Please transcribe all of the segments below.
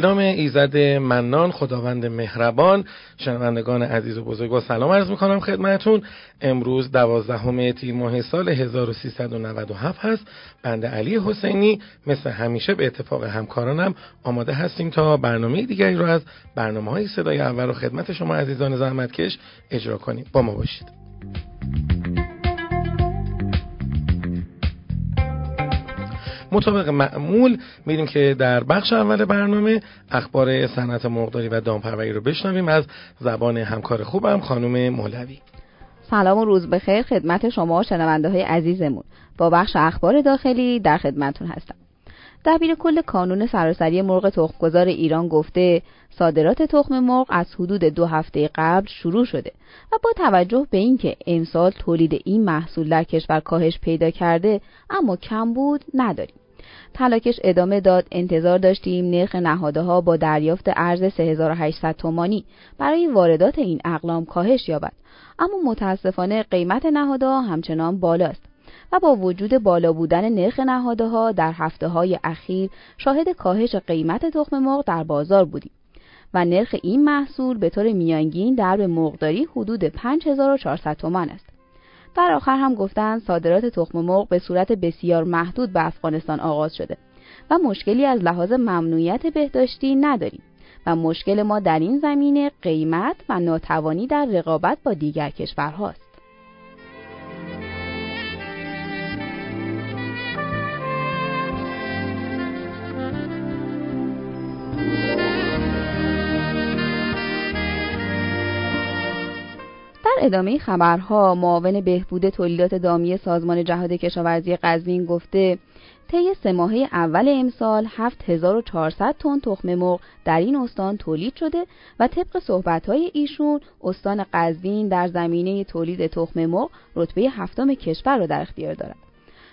به نام ایزد منان خداوند مهربان شنوندگان عزیز و بزرگ با سلام عرض می‌کنم خدمتون امروز دوازدهم تیر ماه سال 1397 هست. بنده علی حسینی مثل همیشه به اتفاق همکارانم آماده هستیم تا برنامه دیگری رو از برنامه های صدای اول و خدمت شما عزیزان زحمتکش اجرا کنیم. با ما باشید. مطابق معمول میریم که در بخش اول برنامه اخبار صنعت مرغداری و دامپروری رو بشنویم. از زبان همکار خوبم خانم مولوی. سلام و روز بخیر خدمت شما شنونده های عزیزمون. با بخش اخبار داخلی در خدمتون هستم. دبیر کل کانون سراسری مرغ تخمگذار ایران گفته صادرات تخم مرغ از حدود دو هفته قبل شروع شده و با توجه به اینکه امسال تولید این محصول در کشور کاهش پیدا کرده اما کم بود نداریم. تلاکش ادامه داد انتظار داشتیم نرخ نهاده ها با دریافت ارز 3800 تومانی برای واردات این اقلام کاهش یابد. اما متاسفانه قیمت نهاده ها همچنان بالاست. و با وجود بالا بودن نرخ نهاده ها در هفته های اخیر شاهد کاهش قیمت تخم مرغ در بازار بودیم و نرخ این محصول به طور میانگین در به مرغداری حدود 5400 تومان است. در آخر هم گفتند صادرات تخم مرغ به صورت بسیار محدود به افغانستان آغاز شده و مشکلی از لحاظ ممنوعیت بهداشتی نداریم و مشکل ما در این زمینه قیمت و ناتوانی در رقابت با دیگر کشورهاست. ادامه خبرها معاون بهبود تولیدات دامی سازمان جهاد کشاورزی قزوین گفته طی سه ماهه اول امسال 7400 تن تخم مرغ در این استان تولید شده و طبق صحبت‌های ایشون استان قزوین در زمینه تولید تخم مرغ رتبه هفتم کشور را در اختیار دارد.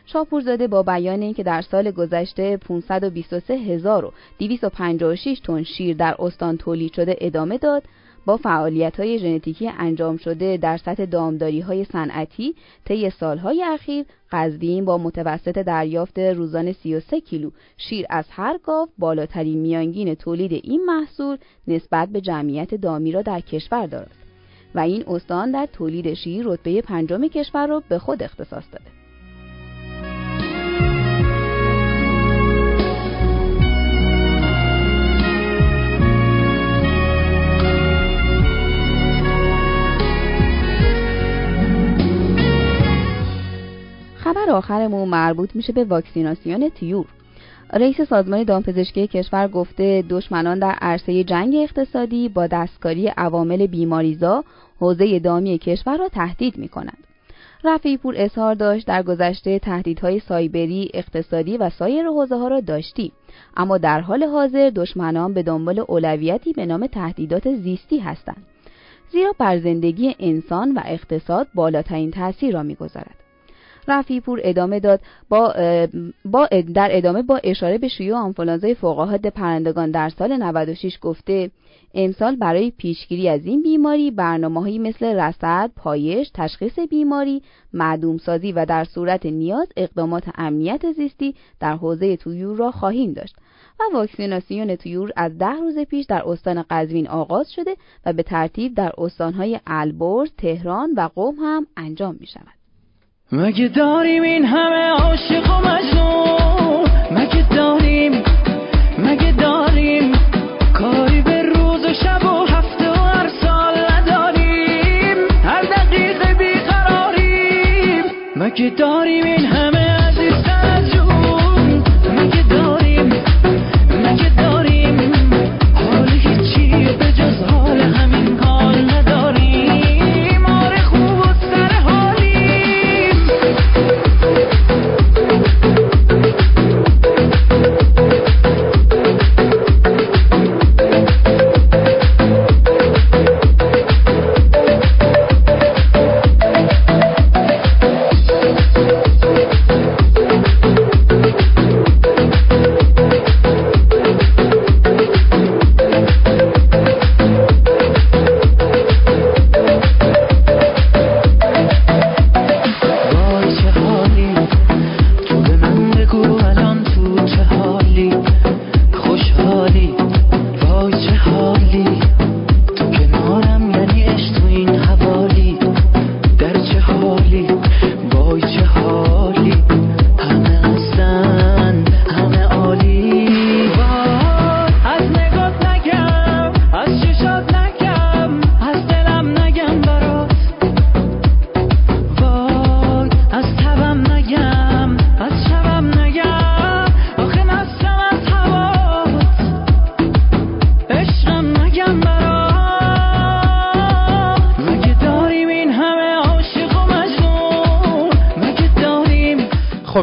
شاپورزاده با بیان اینکه در سال گذشته 523256 تن شیر در استان تولید شده ادامه داد با فعالیت های ژنتیکی انجام شده در سطح دامداری های صنعتی طی سالهای اخیر قزوین با متوسط دریافت روزانه 33 کیلو. شیر از هر گاو بالاترین میانگین تولید این محصول نسبت به جمعیت دامی را در کشور دارد و این استان در تولید شیر رتبه پنجم کشور را به خود اختصاص داده. خبر آخرمون مربوط میشه به واکسیناسیون تیور. رئیس سازمان دامپزشکی کشور گفته دشمنان در عرصه جنگ اقتصادی با دستکاری عوامل بیماریزا حوزه دامی کشور را تهدید می کنند. پور اظهار داشت در گذشته تهدیدهای سایبری، اقتصادی و سایر حوزه ها را داشتی. اما در حال حاضر دشمنان به دنبال اولویتی به نام تهدیدات زیستی هستند. زیرا بر زندگی انسان و اقتصاد بالاترین تاثیر را می‌گذارد. رفی پور ادامه داد با, با در ادامه با اشاره به شیوع آنفولانزای فوقاهد پرندگان در سال 96 گفته امسال برای پیشگیری از این بیماری برنامه‌هایی مثل رصد، پایش، تشخیص بیماری، معدوم سازی و در صورت نیاز اقدامات امنیت زیستی در حوزه تویور را خواهیم داشت. و واکسیناسیون تویور از ده روز پیش در استان قزوین آغاز شده و به ترتیب در استانهای البرز، تهران و قم هم انجام می شود. مگه داریم این همه عاشق و مجنون؟ مگه داریم؟ مگه داریم؟ کاری به روز و شب و هفته و هر سال نداریم. هر دقیقه بیقراریم. مگه داریم این همه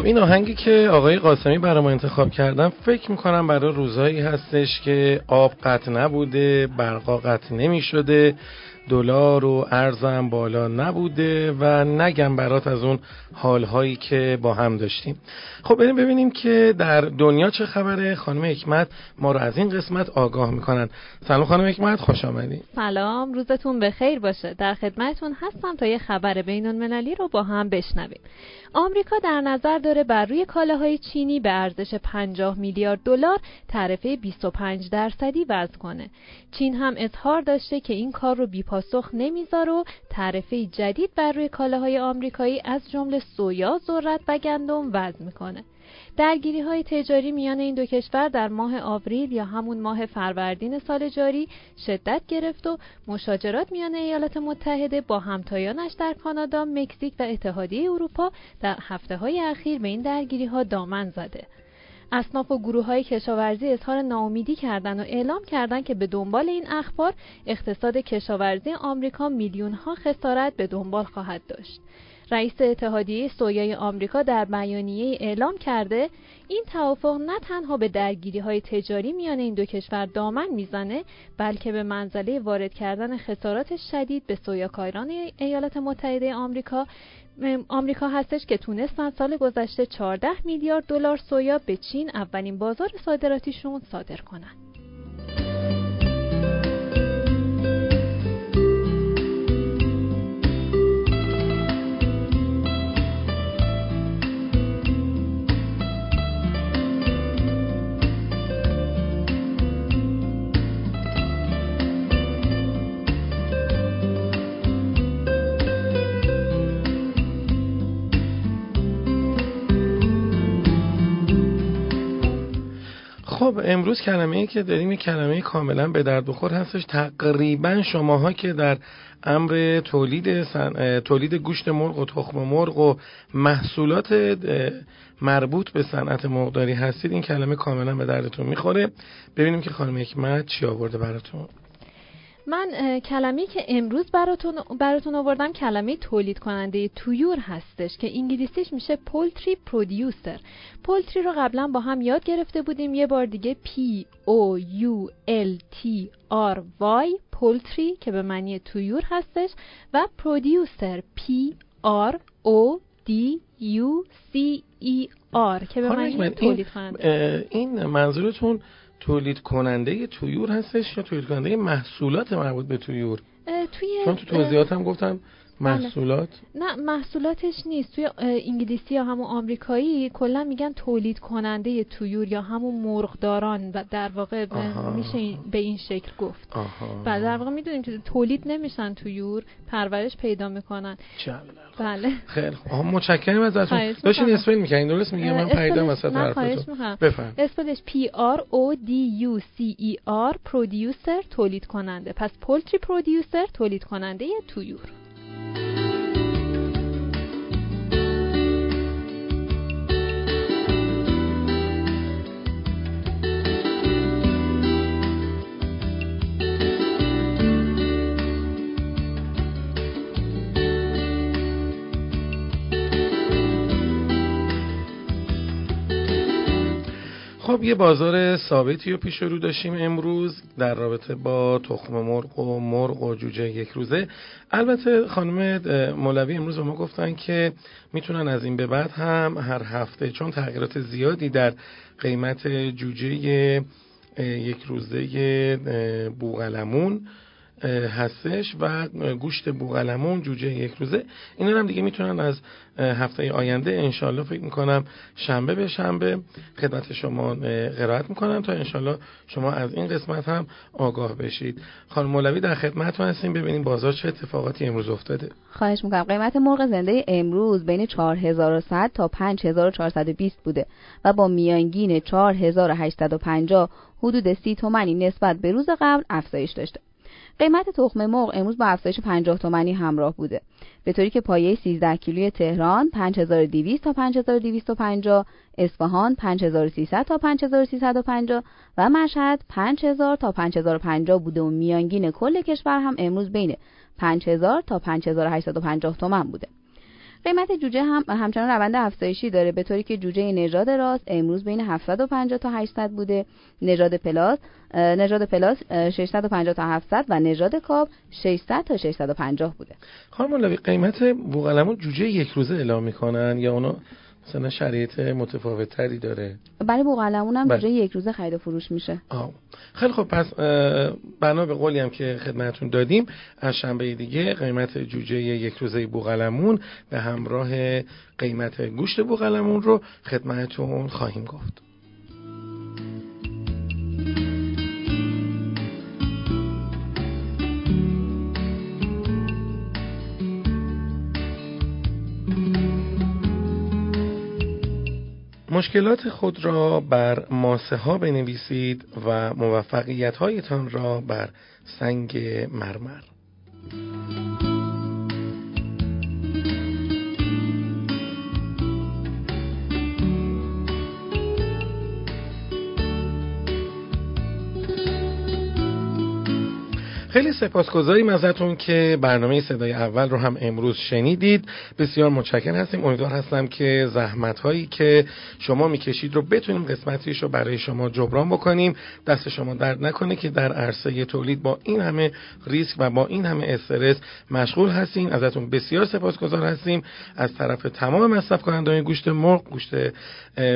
خب این آهنگی که آقای قاسمی برای ما انتخاب کردن فکر می‌کنم برای روزهایی هستش که آب قطع نبوده برقا قطع نمی شده دلار و ارزم بالا نبوده و نگم برات از اون حالهایی که با هم داشتیم. خب بریم ببینیم که در دنیا چه خبره. خانم حکمت ما رو از این قسمت آگاه می‌کنن. سلام خانم حکمت خوش آمدید سلام روزتون بخیر باشه. در خدمتتون هستم تا یه خبر بین المللی رو با هم بشنویم. آمریکا در نظر داره بر روی کالاهای چینی به ارزش 50 میلیارد دلار تعرفه 25 درصدی وضع کنه. چین هم اظهار داشته که این کار رو بیپاسخ نمی‌ذاره و تعرفه جدید بر روی کالاهای آمریکایی از جمله سویا، ذرت و گندم وضع می‌کنه. درگیری های تجاری میان این دو کشور در ماه آوریل یا همون ماه فروردین سال جاری شدت گرفت و مشاجرات میان ایالات متحده با همتایانش در کانادا، مکزیک و اتحادیه اروپا در هفته های اخیر به این درگیری ها دامن زده. اصناف و گروه های کشاورزی اظهار ناامیدی کردند و اعلام کردند که به دنبال این اخبار اقتصاد کشاورزی آمریکا میلیون ها خسارت به دنبال خواهد داشت. رئیس اتحادیه سویای آمریکا در بیانیه اعلام کرده این توافق نه تنها به درگیری های تجاری میان این دو کشور دامن می‌زنه بلکه به منزله وارد کردن خسارات شدید به سویاکاران ایالات متحده آمریکا آمریکا هستش که تونستن سال گذشته 14 میلیارد دلار سویا به چین اولین بازار صادراتیشون صادر کنند. خب امروز کلمه ای که داریم این کلمه کاملا به درد بخور هستش. تقریبا شماها که در امر تولید تولید گوشت مرغ و تخم مرغ و محصولات مربوط به صنعت مرغداری هستید این کلمه کاملا به دردتون می‌خوره. ببینیم که خانم حکمت چی آورده براتون. من کلمه که امروز براتون براتون آوردم کلمه تولید کننده تویور هستش که انگلیسیش میشه پولتری پرودیوسر. پولتری رو قبلا با هم یاد گرفته بودیم. یه بار دیگه P O U L T R Y پولتری که به معنی تویور هستش و پرودیوسر P R O D U C E R که به معنی تولید کننده این منظورتون تولید کننده تویور هستش یا تولید کننده محصولات مربوط به تویور؟ توی چون تو توضیحات هم گفتم محصولات؟ نه محصولاتش نیست. توی انگلیسی یا همون آمریکایی کلا میگن تولید کننده تویور یا همون مرغداران و در واقع میشه به این شکل گفت. و در واقع می‌دونیم که تولید نمیشن تویور پرورش پیدا می‌کنن. بله. خیلی خوب. متشکرم ازتون. داشتین اسپل می‌کنین درست میگم من پیدا وسط حرفتون بفهم اسپلش P R O D U C E R پرودیوسر تولید کننده. پس پولتری پرودیوسر تولید کننده تویور. خب یه بازار ثابتی رو پیش رو داشتیم امروز در رابطه با تخم مرغ و مرغ و جوجه یک روزه. البته خانم مولوی امروز به ما گفتن که می‌تونن از این به بعد هم هر هفته چون تغییرات زیادی در قیمت جوجه یک روزه بوغلمون هستش و گوشت بوغلمون جوجه یک روزه. اینا هم دیگه می‌تونن از هفته آینده انشالله فکر می‌کنم شنبه به شنبه خدمت شما قرائت می‌کنم تا انشالله شما از این قسمت هم آگاه بشید. خانم مولوی در خدمت هستیم. ببینیم بازار چه اتفاقاتی امروز افتاده. خواهش می‌کنم. قیمت مرغ زنده امروز بین 4100 تا 5420 بوده و با میانگین 4850 حدود 30 تومانی نسبت به روز قبل افزایش داشته. قیمت تخم مرغ امروز با افزایش 50 تومانی همراه بوده. به طوری که پایه 13 کیلوی تهران 5200 تا 5250 اصفهان 5300 تا 5350 و مشهد 5000 تا 5050 بوده و میانگین کل کشور هم امروز بین 5000 تا 5850 تومن بوده. قیمت جوجه هم همچنان روند افزایشی داره به طوری که جوجه نژاد راست امروز بین 750 تا 800 بوده نژاد پلاس نژاد پلاس 650 تا 700 و نژاد کاب 600 تا 650 بوده. خانم قیمت بوقلمون جوجه یک روزه اعلام می‌کنن یا اونو مثلا شرایط متفاوت تری داره برای بوقلمون هم بله. یک روزه خرید و فروش میشه آه. خیلی خب پس بنا به قولی هم که خدمتون دادیم از شنبه دیگه قیمت جوجه یک روزه بوقلمون به همراه قیمت گوشت بوقلمون رو خدمتون خواهیم گفت مشکلات خود را بر ماسه ها بنویسید و موفقیت هایتان را بر سنگ مرمر. خیلی سپاسگزاریم ازتون که برنامه صدای اول رو هم امروز شنیدید. بسیار متشکرم هستیم. امیدوار هستم که زحمت هایی که شما می‌کشید رو بتونیم قسمتیش رو برای شما جبران بکنیم. دست شما درد نکنه که در عرصه تولید با این همه ریسک و با این همه استرس مشغول هستین. ازتون بسیار سپاسگزار هستیم. از طرف تمام مصرف کنندگان گوشت مرغ گوشت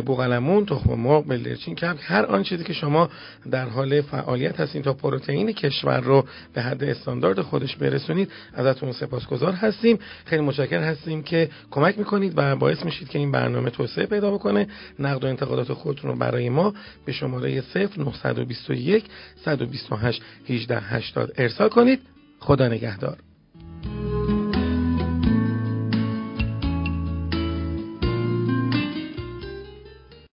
بوقلمون تخم مرغ بلدرچین کبک هر آن چیزی که شما در حال فعالیت هستین تا پروتئین کشور رو به حد استاندارد خودش برسونید. ازتون سپاسگزار هستیم. خیلی متشکر هستیم که کمک می‌کنید و باعث میشید که این برنامه توسعه پیدا بکنه. نقد و انتقادات خودتون رو برای ما به شماره 0921 128 1880 ارسال کنید. خدا نگهدار.